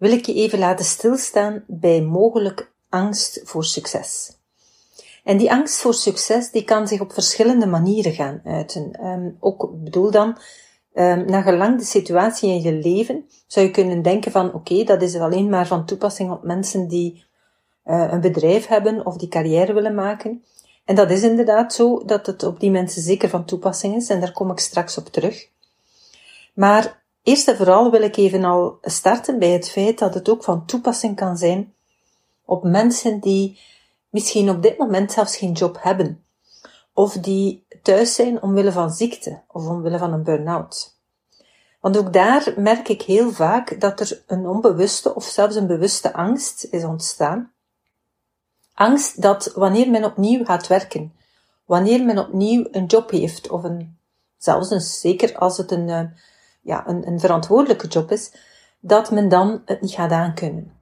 wil ik je even laten stilstaan bij mogelijk angst voor succes. En die angst voor succes die kan zich op verschillende manieren gaan uiten. Um, ook bedoel dan, um, naar gelang de situatie in je leven, zou je kunnen denken van oké, dat is alleen maar van toepassing op mensen die uh, een bedrijf hebben of die carrière willen maken. En dat is inderdaad zo dat het op die mensen zeker van toepassing is en daar kom ik straks op terug. Maar Eerst en vooral wil ik even al starten bij het feit dat het ook van toepassing kan zijn op mensen die misschien op dit moment zelfs geen job hebben, of die thuis zijn omwille van ziekte of omwille van een burn-out. Want ook daar merk ik heel vaak dat er een onbewuste of zelfs een bewuste angst is ontstaan. Angst dat wanneer men opnieuw gaat werken, wanneer men opnieuw een job heeft, of een, zelfs een, zeker als het een, eh, ja, een, een verantwoordelijke job is, dat men dan het niet gaat aankunnen.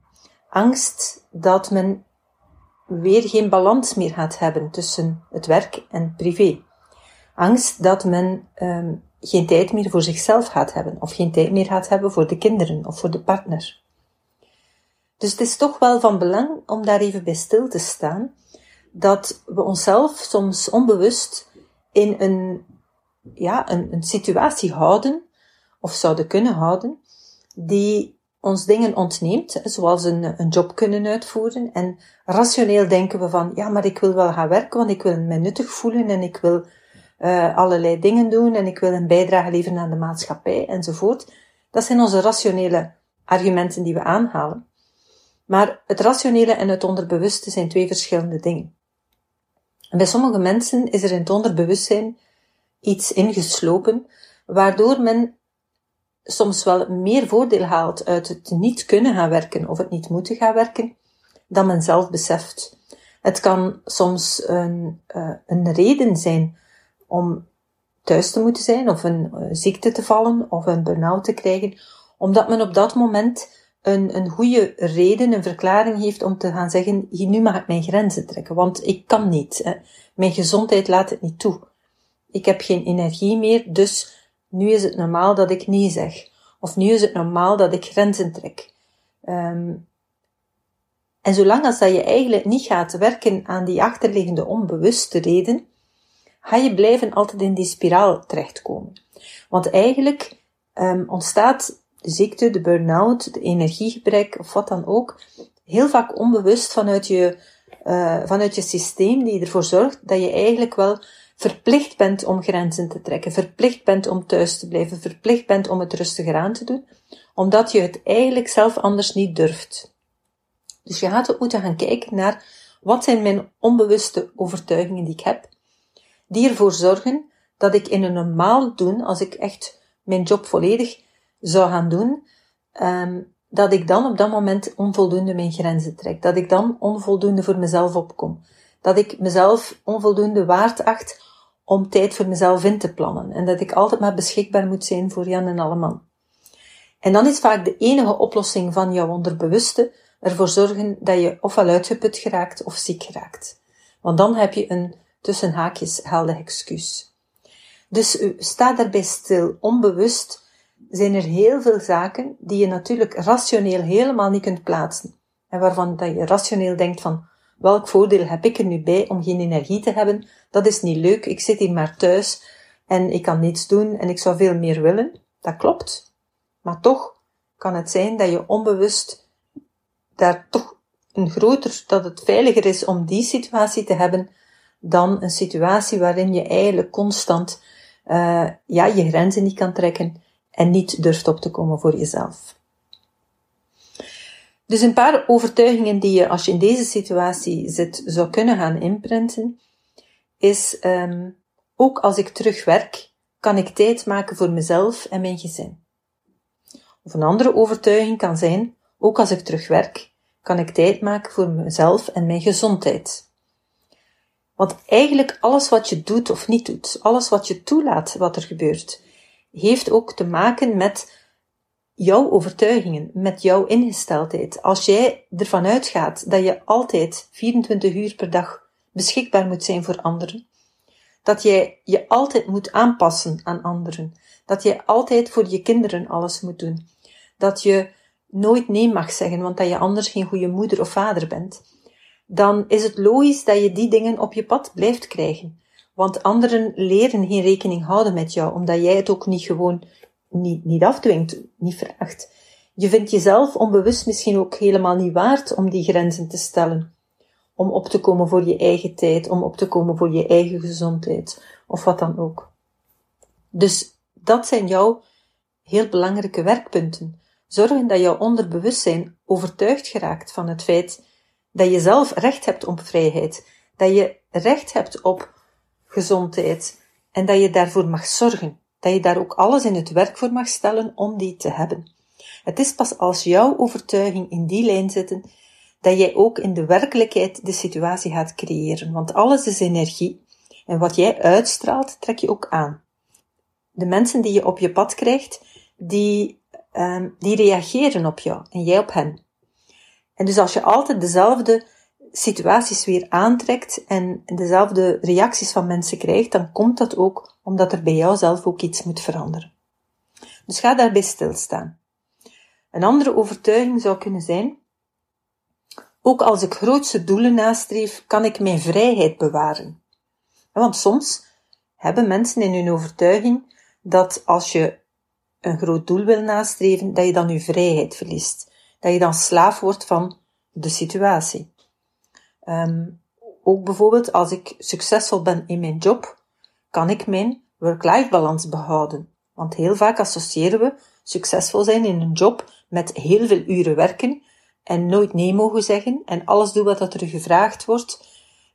Angst dat men weer geen balans meer gaat hebben tussen het werk en privé. Angst dat men um, geen tijd meer voor zichzelf gaat hebben, of geen tijd meer gaat hebben voor de kinderen of voor de partner. Dus het is toch wel van belang om daar even bij stil te staan, dat we onszelf soms onbewust in een, ja, een, een situatie houden of zouden kunnen houden, die ons dingen ontneemt, zoals een, een job kunnen uitvoeren. En rationeel denken we van, ja, maar ik wil wel gaan werken, want ik wil me nuttig voelen en ik wil uh, allerlei dingen doen en ik wil een bijdrage leveren aan de maatschappij enzovoort. Dat zijn onze rationele argumenten die we aanhalen. Maar het rationele en het onderbewuste zijn twee verschillende dingen. En bij sommige mensen is er in het onderbewustzijn iets ingeslopen, waardoor men soms wel meer voordeel haalt uit het niet kunnen gaan werken of het niet moeten gaan werken, dan men zelf beseft. Het kan soms een, uh, een reden zijn om thuis te moeten zijn of een uh, ziekte te vallen of een burn-out te krijgen, omdat men op dat moment een, een goede reden, een verklaring heeft om te gaan zeggen, hier nu mag ik mijn grenzen trekken, want ik kan niet. Hè. Mijn gezondheid laat het niet toe. Ik heb geen energie meer, dus nu is het normaal dat ik nee zeg. Of nu is het normaal dat ik grenzen trek. Um, en zolang als dat je eigenlijk niet gaat werken aan die achterliggende onbewuste reden, ga je blijven altijd in die spiraal terechtkomen. Want eigenlijk um, ontstaat de ziekte, de burn-out, de energiegebrek of wat dan ook, heel vaak onbewust vanuit je, uh, vanuit je systeem die ervoor zorgt dat je eigenlijk wel verplicht bent om grenzen te trekken, verplicht bent om thuis te blijven, verplicht bent om het rustiger aan te doen, omdat je het eigenlijk zelf anders niet durft. Dus je gaat ook moeten gaan kijken naar wat zijn mijn onbewuste overtuigingen die ik heb, die ervoor zorgen dat ik in een normaal doen, als ik echt mijn job volledig zou gaan doen, um, dat ik dan op dat moment onvoldoende mijn grenzen trek, dat ik dan onvoldoende voor mezelf opkom, dat ik mezelf onvoldoende waard acht om tijd voor mezelf in te plannen en dat ik altijd maar beschikbaar moet zijn voor Jan en Alleman. En dan is vaak de enige oplossing van jouw onderbewuste ervoor zorgen dat je ofwel uitgeput geraakt of ziek geraakt. Want dan heb je een tussen haakjes helder excuus. Dus sta daarbij stil, onbewust zijn er heel veel zaken die je natuurlijk rationeel helemaal niet kunt plaatsen. En waarvan dat je rationeel denkt van, welk voordeel heb ik er nu bij om geen energie te hebben? Dat is niet leuk, ik zit hier maar thuis en ik kan niets doen en ik zou veel meer willen. Dat klopt. Maar toch kan het zijn dat je onbewust daar toch een groter, dat het veiliger is om die situatie te hebben dan een situatie waarin je eigenlijk constant uh, ja, je grenzen niet kan trekken en niet durft op te komen voor jezelf. Dus een paar overtuigingen die je als je in deze situatie zit zou kunnen gaan imprinten, is um, ook als ik terugwerk, kan ik tijd maken voor mezelf en mijn gezin. Of een andere overtuiging kan zijn, Ook als ik terugwerk, kan ik tijd maken voor mezelf en mijn gezondheid. Want eigenlijk alles wat je doet of niet doet, alles wat je toelaat wat er gebeurt, heeft ook te maken met jouw overtuigingen, met jouw ingesteldheid. Als jij ervan uitgaat dat je altijd 24 uur per dag beschikbaar moet zijn voor anderen, dat jij je altijd moet aanpassen aan anderen, dat jij altijd voor je kinderen alles moet doen, dat je nooit nee mag zeggen, want dat je anders geen goede moeder of vader bent, dan is het logisch dat je die dingen op je pad blijft krijgen. Want anderen leren geen rekening houden met jou, omdat jij het ook niet gewoon niet, niet afdwingt, niet vraagt. Je vindt jezelf onbewust misschien ook helemaal niet waard om die grenzen te stellen. Om op te komen voor je eigen tijd, om op te komen voor je eigen gezondheid, of wat dan ook. Dus dat zijn jouw heel belangrijke werkpunten. Zorgen dat jouw onderbewustzijn overtuigd geraakt van het feit dat je zelf recht hebt op vrijheid, dat je recht hebt op gezondheid en dat je daarvoor mag zorgen, dat je daar ook alles in het werk voor mag stellen om die te hebben. Het is pas als jouw overtuiging in die lijn zitten, dat jij ook in de werkelijkheid de situatie gaat creëren, want alles is energie en wat jij uitstraalt, trek je ook aan. De mensen die je op je pad krijgt, die, um, die reageren op jou en jij op hen. En dus als je altijd dezelfde situaties weer aantrekt en dezelfde reacties van mensen krijgt, dan komt dat ook omdat er bij jou zelf ook iets moet veranderen. Dus ga daarbij stilstaan. Een andere overtuiging zou kunnen zijn, ook als ik grootste doelen nastreef, kan ik mijn vrijheid bewaren. Want soms hebben mensen in hun overtuiging dat als je een groot doel wil nastreven, dat je dan je vrijheid verliest. Dat je dan slaaf wordt van de situatie. Um, ook bijvoorbeeld als ik succesvol ben in mijn job, kan ik mijn work-life balans behouden. Want heel vaak associëren we succesvol zijn in een job met heel veel uren werken en nooit nee mogen zeggen en alles doen wat er gevraagd wordt.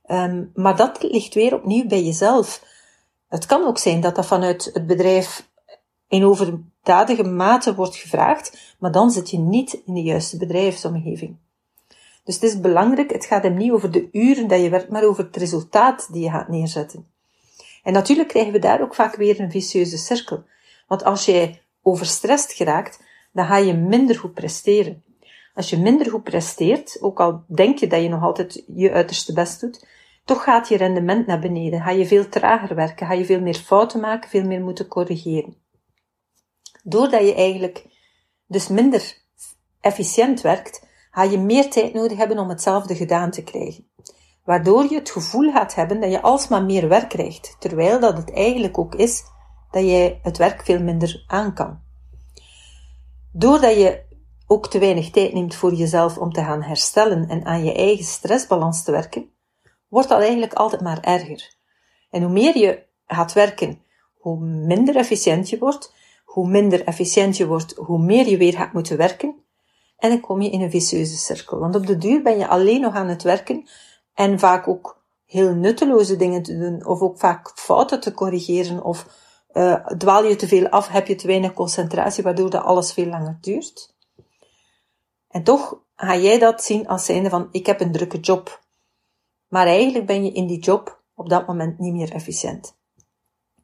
Um, maar dat ligt weer opnieuw bij jezelf. Het kan ook zijn dat dat vanuit het bedrijf in overdadige mate wordt gevraagd, maar dan zit je niet in de juiste bedrijfsomgeving. Dus het is belangrijk, het gaat hem niet over de uren dat je werkt, maar over het resultaat die je gaat neerzetten. En natuurlijk krijgen we daar ook vaak weer een vicieuze cirkel. Want als jij overstrest geraakt, dan ga je minder goed presteren. Als je minder goed presteert, ook al denk je dat je nog altijd je uiterste best doet, toch gaat je rendement naar beneden. Ga je veel trager werken, ga je veel meer fouten maken, veel meer moeten corrigeren. Doordat je eigenlijk dus minder efficiënt werkt, ga je meer tijd nodig hebben om hetzelfde gedaan te krijgen. Waardoor je het gevoel gaat hebben dat je alsmaar meer werk krijgt, terwijl dat het eigenlijk ook is dat jij het werk veel minder aan kan. Doordat je ook te weinig tijd neemt voor jezelf om te gaan herstellen en aan je eigen stressbalans te werken, wordt dat eigenlijk altijd maar erger. En hoe meer je gaat werken, hoe minder efficiënt je wordt, hoe minder efficiënt je wordt, hoe meer je weer gaat moeten werken, en dan kom je in een vicieuze cirkel. Want op de duur ben je alleen nog aan het werken en vaak ook heel nutteloze dingen te doen, of ook vaak fouten te corrigeren, of uh, dwaal je te veel af, heb je te weinig concentratie, waardoor dat alles veel langer duurt. En toch ga jij dat zien als zijnde van, ik heb een drukke job. Maar eigenlijk ben je in die job op dat moment niet meer efficiënt.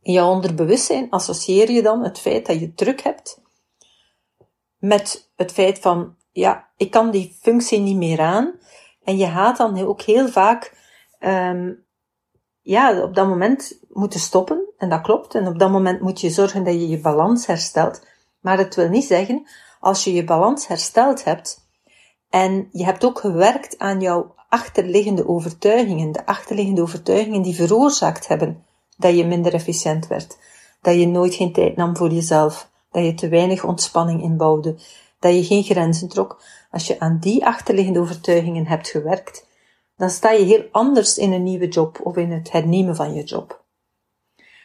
In jouw onderbewustzijn associeer je dan het feit dat je druk hebt met het feit van ja, ik kan die functie niet meer aan. En je gaat dan ook heel vaak, um, ja, op dat moment moeten stoppen. En dat klopt. En op dat moment moet je zorgen dat je je balans herstelt. Maar het wil niet zeggen, als je je balans hersteld hebt, en je hebt ook gewerkt aan jouw achterliggende overtuigingen, de achterliggende overtuigingen die veroorzaakt hebben dat je minder efficiënt werd, dat je nooit geen tijd nam voor jezelf, dat je te weinig ontspanning inbouwde, dat je geen grenzen trok, als je aan die achterliggende overtuigingen hebt gewerkt, dan sta je heel anders in een nieuwe job of in het hernemen van je job.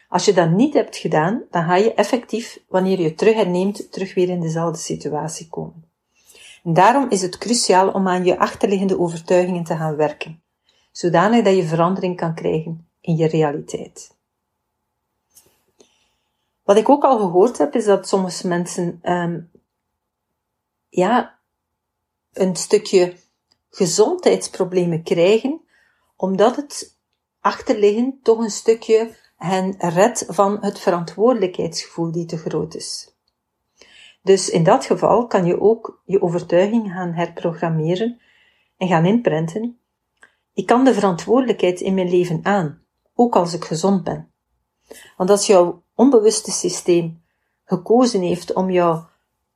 Als je dat niet hebt gedaan, dan ga je effectief, wanneer je terug herneemt, terug weer in dezelfde situatie komen. En daarom is het cruciaal om aan je achterliggende overtuigingen te gaan werken, zodanig dat je verandering kan krijgen in je realiteit. Wat ik ook al gehoord heb, is dat sommige mensen um, ja, een stukje gezondheidsproblemen krijgen, omdat het achterliggen toch een stukje hen redt van het verantwoordelijkheidsgevoel die te groot is. Dus in dat geval kan je ook je overtuiging gaan herprogrammeren en gaan inprenten. Ik kan de verantwoordelijkheid in mijn leven aan, ook als ik gezond ben. Want als jouw onbewuste systeem gekozen heeft om jou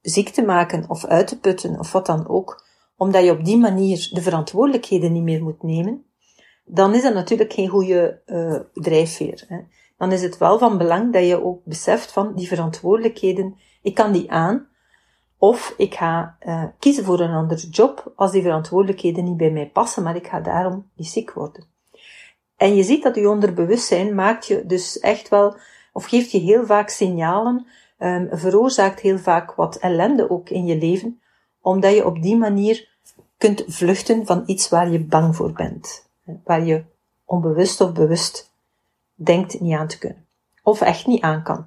ziek te maken of uit te putten of wat dan ook, omdat je op die manier de verantwoordelijkheden niet meer moet nemen, dan is dat natuurlijk geen goede uh, drijfveer. Hè. Dan is het wel van belang dat je ook beseft van die verantwoordelijkheden, ik kan die aan, of ik ga uh, kiezen voor een andere job als die verantwoordelijkheden niet bij mij passen, maar ik ga daarom niet ziek worden. En je ziet dat je onderbewustzijn maakt je dus echt wel, of geeft je heel vaak signalen, um, veroorzaakt heel vaak wat ellende ook in je leven, omdat je op die manier kunt vluchten van iets waar je bang voor bent. Waar je onbewust of bewust denkt niet aan te kunnen. Of echt niet aan kan.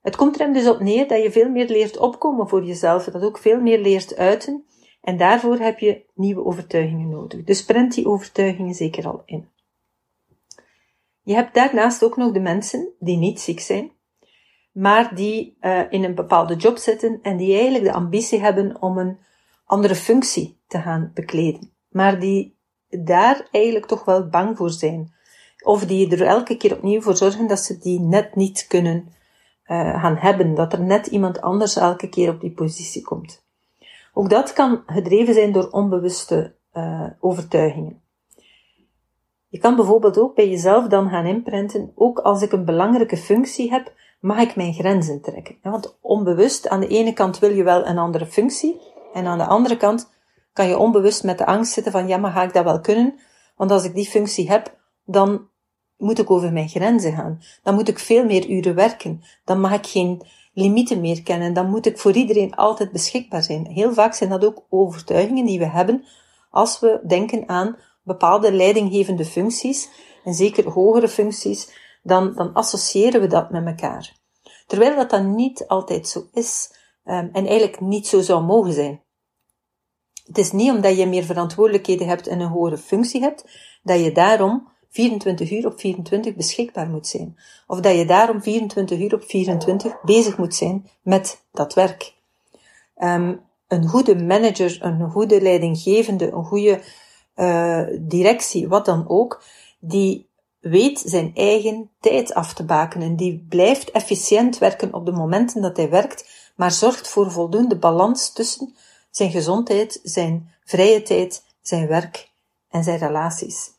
Het komt er hem dus op neer dat je veel meer leert opkomen voor jezelf, dat ook veel meer leert uiten. En daarvoor heb je nieuwe overtuigingen nodig. Dus prent die overtuigingen zeker al in. Je hebt daarnaast ook nog de mensen die niet ziek zijn, maar die uh, in een bepaalde job zitten en die eigenlijk de ambitie hebben om een andere functie te gaan bekleden, maar die daar eigenlijk toch wel bang voor zijn. Of die er elke keer opnieuw voor zorgen dat ze die net niet kunnen uh, gaan hebben, dat er net iemand anders elke keer op die positie komt. Ook dat kan gedreven zijn door onbewuste uh, overtuigingen. Je kan bijvoorbeeld ook bij jezelf dan gaan inprenten, ook als ik een belangrijke functie heb, mag ik mijn grenzen trekken. Want onbewust, aan de ene kant wil je wel een andere functie, en aan de andere kant kan je onbewust met de angst zitten van, ja, maar ga ik dat wel kunnen? Want als ik die functie heb, dan moet ik over mijn grenzen gaan. Dan moet ik veel meer uren werken. Dan mag ik geen limieten meer kennen. Dan moet ik voor iedereen altijd beschikbaar zijn. Heel vaak zijn dat ook overtuigingen die we hebben als we denken aan bepaalde leidinggevende functies, en zeker hogere functies, dan, dan associëren we dat met elkaar. Terwijl dat dan niet altijd zo is, um, en eigenlijk niet zo zou mogen zijn. Het is niet omdat je meer verantwoordelijkheden hebt en een hogere functie hebt, dat je daarom 24 uur op 24 beschikbaar moet zijn. Of dat je daarom 24 uur op 24 bezig moet zijn met dat werk. Um, een goede manager, een goede leidinggevende, een goede uh, directie, wat dan ook, die weet zijn eigen tijd af te bakenen. Die blijft efficiënt werken op de momenten dat hij werkt, maar zorgt voor voldoende balans tussen zijn gezondheid, zijn vrije tijd, zijn werk en zijn relaties.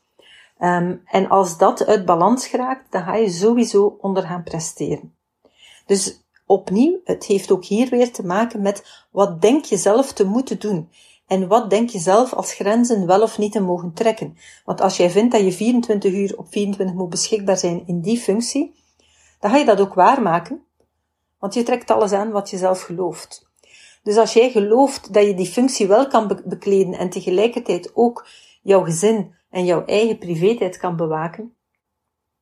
Um, en als dat uit balans geraakt, dan ga je sowieso onder gaan presteren. Dus opnieuw, het heeft ook hier weer te maken met wat denk je zelf te moeten doen. En wat denk je zelf als grenzen wel of niet te mogen trekken? Want als jij vindt dat je 24 uur op 24 moet beschikbaar zijn in die functie, dan ga je dat ook waarmaken. Want je trekt alles aan wat je zelf gelooft. Dus als jij gelooft dat je die functie wel kan bekleden en tegelijkertijd ook jouw gezin en jouw eigen privé-tijd kan bewaken,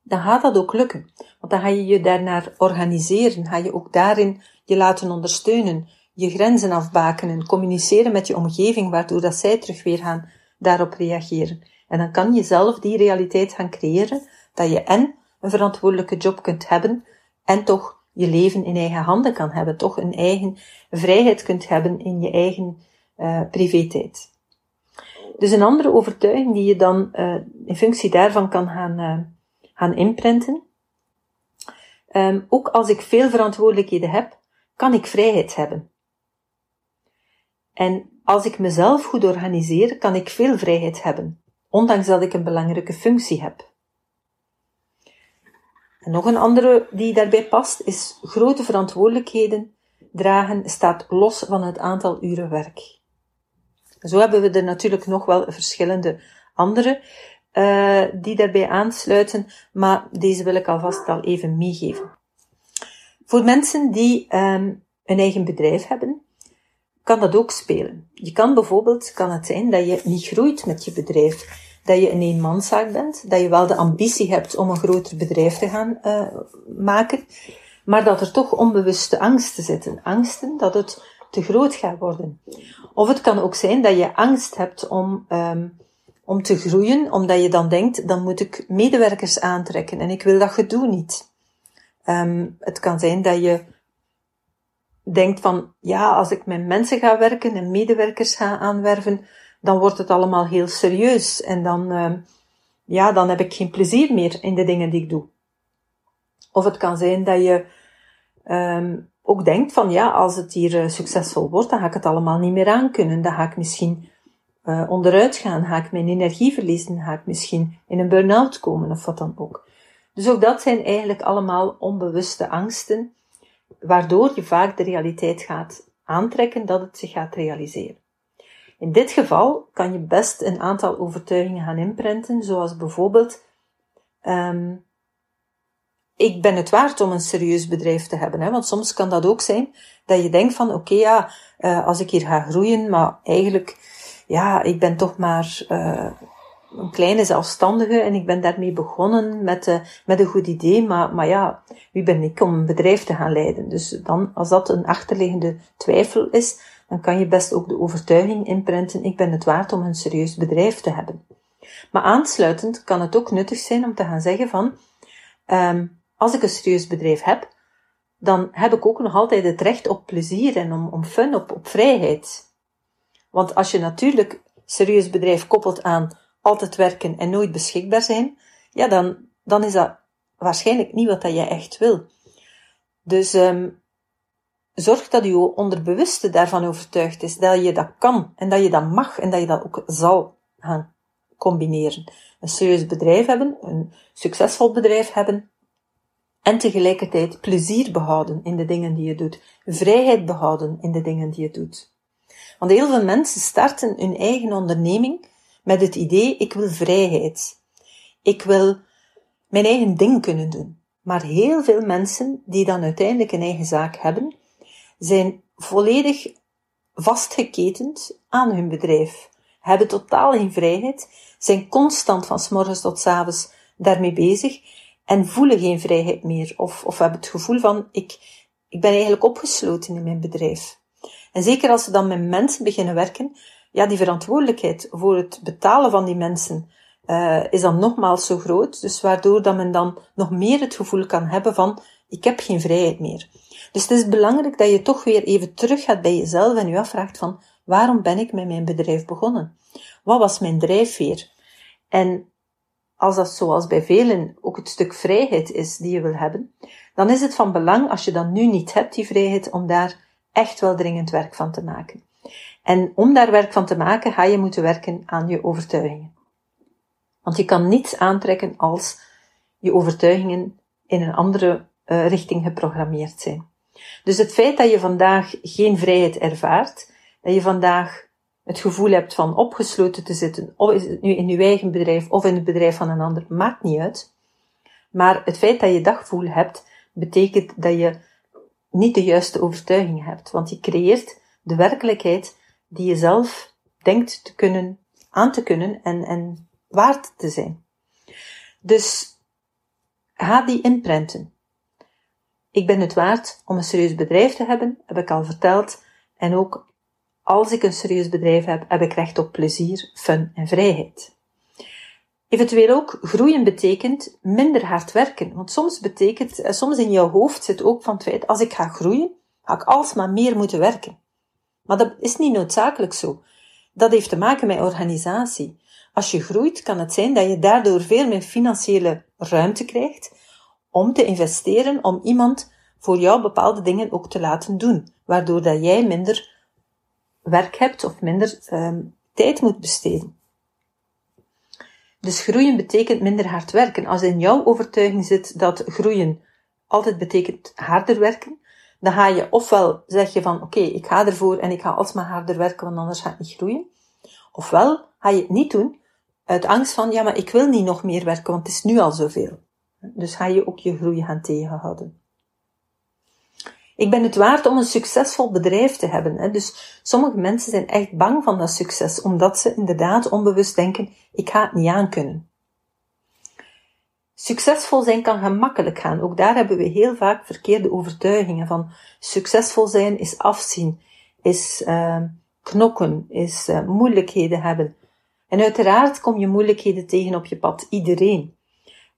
dan gaat dat ook lukken. Want dan ga je je daarnaar organiseren, ga je ook daarin je laten ondersteunen, je grenzen afbakenen, communiceren met je omgeving, waardoor dat zij terug weer gaan daarop reageren. En dan kan je zelf die realiteit gaan creëren, dat je en een verantwoordelijke job kunt hebben, en toch je leven in eigen handen kan hebben, toch een eigen vrijheid kunt hebben in je eigen uh, privé-tijd. Dus een andere overtuiging die je dan uh, in functie daarvan kan gaan, uh, gaan inprenten. Um, ook als ik veel verantwoordelijkheden heb, kan ik vrijheid hebben. En als ik mezelf goed organiseer, kan ik veel vrijheid hebben, ondanks dat ik een belangrijke functie heb. En nog een andere die daarbij past, is grote verantwoordelijkheden dragen staat los van het aantal uren werk. Zo hebben we er natuurlijk nog wel verschillende andere uh, die daarbij aansluiten, maar deze wil ik alvast al even meegeven. Voor mensen die um, een eigen bedrijf hebben, kan dat ook spelen. Je kan bijvoorbeeld, kan het zijn dat je niet groeit met je bedrijf, dat je een eenmanszaak bent, dat je wel de ambitie hebt om een groter bedrijf te gaan uh, maken, maar dat er toch onbewuste angsten zitten. Angsten dat het te groot gaat worden. Of het kan ook zijn dat je angst hebt om, um, om te groeien, omdat je dan denkt, dan moet ik medewerkers aantrekken en ik wil dat gedoe niet. Um, het kan zijn dat je denkt van, ja, als ik met mensen ga werken en medewerkers ga aanwerven, dan wordt het allemaal heel serieus en dan, uh, ja, dan heb ik geen plezier meer in de dingen die ik doe. Of het kan zijn dat je um, ook denkt van, ja, als het hier uh, succesvol wordt, dan ga ik het allemaal niet meer aankunnen. Dan ga ik misschien uh, onderuit gaan, ga ik mijn energie verliezen, ga ik misschien in een burn-out komen of wat dan ook. Dus ook dat zijn eigenlijk allemaal onbewuste angsten, waardoor je vaak de realiteit gaat aantrekken dat het zich gaat realiseren. In dit geval kan je best een aantal overtuigingen gaan inprenten, zoals bijvoorbeeld, um, ik ben het waard om een serieus bedrijf te hebben. Hè? Want soms kan dat ook zijn dat je denkt van, oké, ja, uh, als ik hier ga groeien, maar eigenlijk, ja, ik ben toch maar uh, een kleine zelfstandige en ik ben daarmee begonnen met, uh, met een goed idee, maar, maar ja, wie ben ik om een bedrijf te gaan leiden? Dus dan, als dat een achterliggende twijfel is, dan kan je best ook de overtuiging inprenten, ik ben het waard om een serieus bedrijf te hebben. Maar aansluitend kan het ook nuttig zijn om te gaan zeggen van, um, als ik een serieus bedrijf heb, dan heb ik ook nog altijd het recht op plezier en om, om fun, op, op vrijheid. Want als je natuurlijk serieus bedrijf koppelt aan altijd werken en nooit beschikbaar zijn, ja, dan, dan is dat waarschijnlijk niet wat dat je echt wil. Dus um, zorg dat je onderbewuste daarvan overtuigd is dat je dat kan en dat je dat mag en dat je dat ook zal gaan combineren. Een serieus bedrijf hebben, een succesvol bedrijf hebben en tegelijkertijd plezier behouden in de dingen die je doet, vrijheid behouden in de dingen die je doet. Want heel veel mensen starten hun eigen onderneming met het idee, ik wil vrijheid. Ik wil mijn eigen ding kunnen doen. Maar heel veel mensen die dan uiteindelijk een eigen zaak hebben, zijn volledig vastgeketend aan hun bedrijf, hebben totaal geen vrijheid, zijn constant van s morgens tot s avonds daarmee bezig en voelen geen vrijheid meer of, of hebben het gevoel van ik, ik ben eigenlijk opgesloten in mijn bedrijf. En zeker als ze dan met mensen beginnen werken, ja, die verantwoordelijkheid voor het betalen van die mensen uh, is dan nogmaals zo groot, dus waardoor dat men dan nog meer het gevoel kan hebben van ik heb geen vrijheid meer. Dus het is belangrijk dat je toch weer even terug gaat bij jezelf en je afvraagt van waarom ben ik met mijn bedrijf begonnen? Wat was mijn drijfveer? En als dat zoals bij velen ook het stuk vrijheid is die je wil hebben, dan is het van belang als je dat nu niet hebt, die vrijheid, om daar echt wel dringend werk van te maken. En om daar werk van te maken, ga je moeten werken aan je overtuigingen. Want je kan niets aantrekken als je overtuigingen in een andere uh, richting geprogrammeerd zijn. Dus het feit dat je vandaag geen vrijheid ervaart, dat je vandaag het gevoel hebt van opgesloten te zitten, of is het nu in je eigen bedrijf of in het bedrijf van een ander, maakt niet uit. Maar het feit dat je dat gevoel hebt, betekent dat je niet de juiste overtuiging hebt, want je creëert de werkelijkheid die je zelf denkt te kunnen, aan te kunnen en, en waard te zijn. Dus ga die inprenten. Ik ben het waard om een serieus bedrijf te hebben, heb ik al verteld, en ook als ik een serieus bedrijf heb, heb ik recht op plezier, fun en vrijheid. Eventueel ook groeien betekent minder hard werken. Want soms betekent, eh, soms in jouw hoofd zit ook van het feit, als ik ga groeien, ga ik alsmaar meer moeten werken. Maar dat is niet noodzakelijk zo. Dat heeft te maken met organisatie. Als je groeit, kan het zijn dat je daardoor veel meer financiële ruimte krijgt om te investeren, om iemand voor jou bepaalde dingen ook te laten doen, waardoor dat jij minder werk hebt of minder um, tijd moet besteden. Dus groeien betekent minder hard werken. Als in jouw overtuiging zit dat groeien altijd betekent harder werken, dan ga je ofwel zeg je van oké, ik ga ervoor en ik ga alsmaar harder werken, want anders ga ik niet groeien. Ofwel ga je het niet doen uit angst van ja, maar ik wil niet nog meer werken, want het is nu al zoveel. Dus ga je ook je groei gaan tegenhouden. Ik ben het waard om een succesvol bedrijf te hebben. Hè. Dus sommige mensen zijn echt bang van dat succes, omdat ze inderdaad onbewust denken, ik ga het niet aankunnen. Succesvol zijn kan gemakkelijk gaan. Ook daar hebben we heel vaak verkeerde overtuigingen van succesvol zijn is afzien, is uh, knokken, is uh, moeilijkheden hebben. En uiteraard kom je moeilijkheden tegen op je pad, iedereen.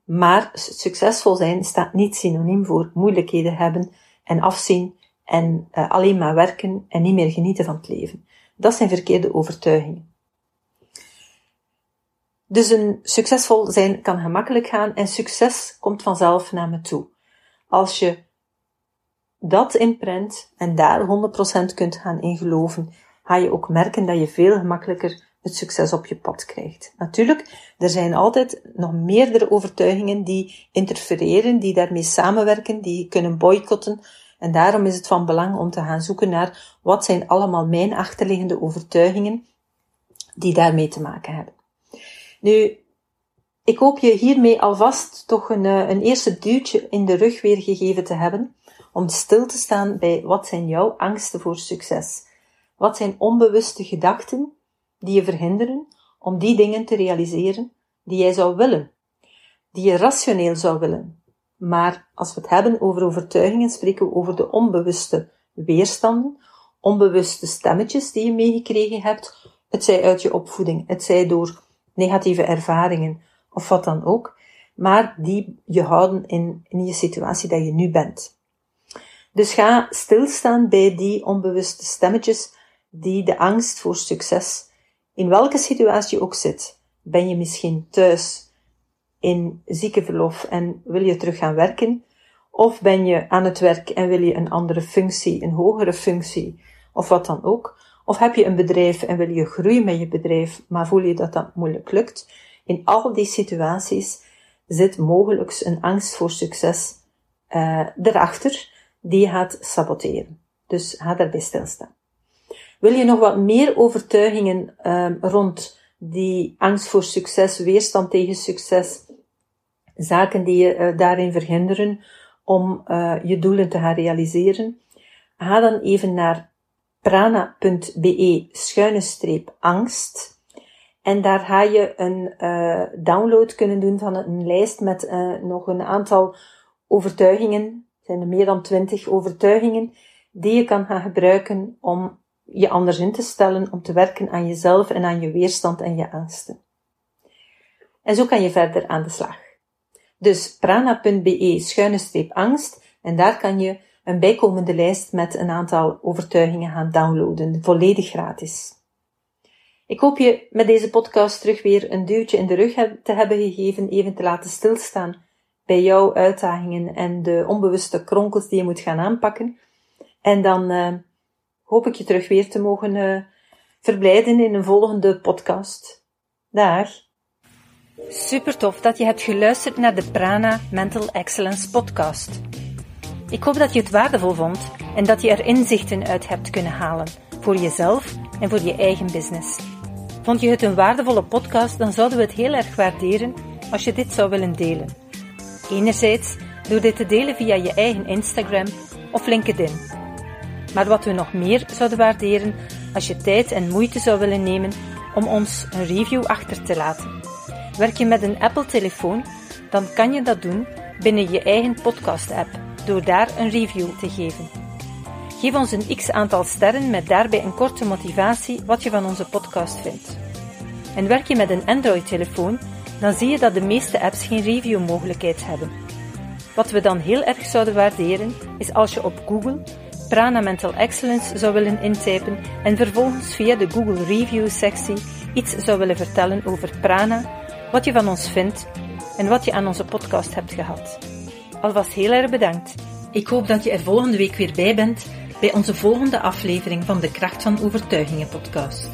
Maar succesvol zijn staat niet synoniem voor moeilijkheden hebben en afzien en uh, alleen maar werken en niet meer genieten van het leven. Dat zijn verkeerde overtuigingen. Dus een succesvol zijn kan gemakkelijk gaan en succes komt vanzelf naar me toe. Als je dat inprent en daar 100% kunt gaan in geloven, ga je ook merken dat je veel gemakkelijker het succes op je pad krijgt. Natuurlijk, er zijn altijd nog meerdere overtuigingen die interfereren, die daarmee samenwerken, die kunnen boycotten. En daarom is het van belang om te gaan zoeken naar wat zijn allemaal mijn achterliggende overtuigingen die daarmee te maken hebben. Nu, ik hoop je hiermee alvast toch een, eh, een eerste duwtje in de rug weer gegeven te hebben om stil te staan bij wat zijn jouw angsten voor succes? Wat zijn onbewuste gedachten die je verhinderen om die dingen te realiseren die jij zou willen, die je rationeel zou willen. Maar als we het hebben over overtuigingen, spreken we over de onbewuste weerstanden, onbewuste stemmetjes die je meegekregen hebt, het zij uit je opvoeding, het zij door negatieve ervaringen of wat dan ook, maar die je houden in, in je situatie dat je nu bent. Dus ga stilstaan bij die onbewuste stemmetjes die de angst voor succes, in welke situatie ook zit. Ben je misschien thuis in ziekenverlof en wil je terug gaan werken? Of ben je aan het werk en wil je een andere functie, een hogere functie, of wat dan ook? Of heb je een bedrijf en wil je groeien met je bedrijf, maar voel je dat dat moeilijk lukt? In al die situaties zit mogelijk een angst voor succes uh, erachter, die je gaat saboteren. Dus ga daarbij stilstaan. Wil je nog wat meer overtuigingen um, rond die angst voor succes, weerstand tegen succes, zaken die je uh, daarin verhinderen om uh, je doelen te gaan realiseren? Ga dan even naar prana.be schuine streep angst. En daar ga je een uh, download kunnen doen van een lijst met nog een aantal overtuigingen. zijn er meer dan twintig overtuigingen die je kan gaan gebruiken om je anders in te stellen, om te werken aan jezelf en aan je weerstand en je angsten. En zo kan je verder aan de slag. Dus prana.be schuine streep angst en daar kan je een bijkomende lijst met een aantal overtuigingen gaan downloaden, volledig gratis. Ik hoop je met deze podcast terug weer een duwtje in de rug te hebben gegeven, even te laten stilstaan bij jouw uitdagingen en de onbewuste kronkels die je moet gaan aanpakken. En dan uh, hoop ik je terug weer te mogen uh, verblijden in een volgende podcast. Dag! Super tof dat je hebt geluisterd naar de Prana Mental Excellence podcast. Ik hoop dat je het waardevol vond en dat je er inzichten uit hebt kunnen halen voor jezelf en voor je eigen business. Vond je het een waardevolle podcast, dan zouden we het heel erg waarderen als je dit zou willen delen. Enerzijds door dit te delen via je eigen Instagram of LinkedIn. Maar wat we nog meer zouden waarderen als je tijd en moeite zou willen nemen om ons een review achter te laten. Werk je met een Apple-telefoon, dan kan je dat doen binnen je eigen podcast-app door daar een review te geven. Geef ons een x aantal sterren met daarbij een korte motivatie wat je van onze podcast vindt. En werk je met een Android-telefoon, dan zie je dat de meeste apps geen review-mogelijkheid hebben. Wat we dan heel erg zouden waarderen, is als je op Google Prana Mental Excellence zou willen intypen en vervolgens via de Google Review sectie iets zou willen vertellen over Prana, wat je van ons vindt en wat je aan onze podcast hebt gehad. Alvast heel erg bedankt. Ik hoop dat je er volgende week weer bij bent bij onze volgende aflevering van de Kracht van Overtuigingen podcast.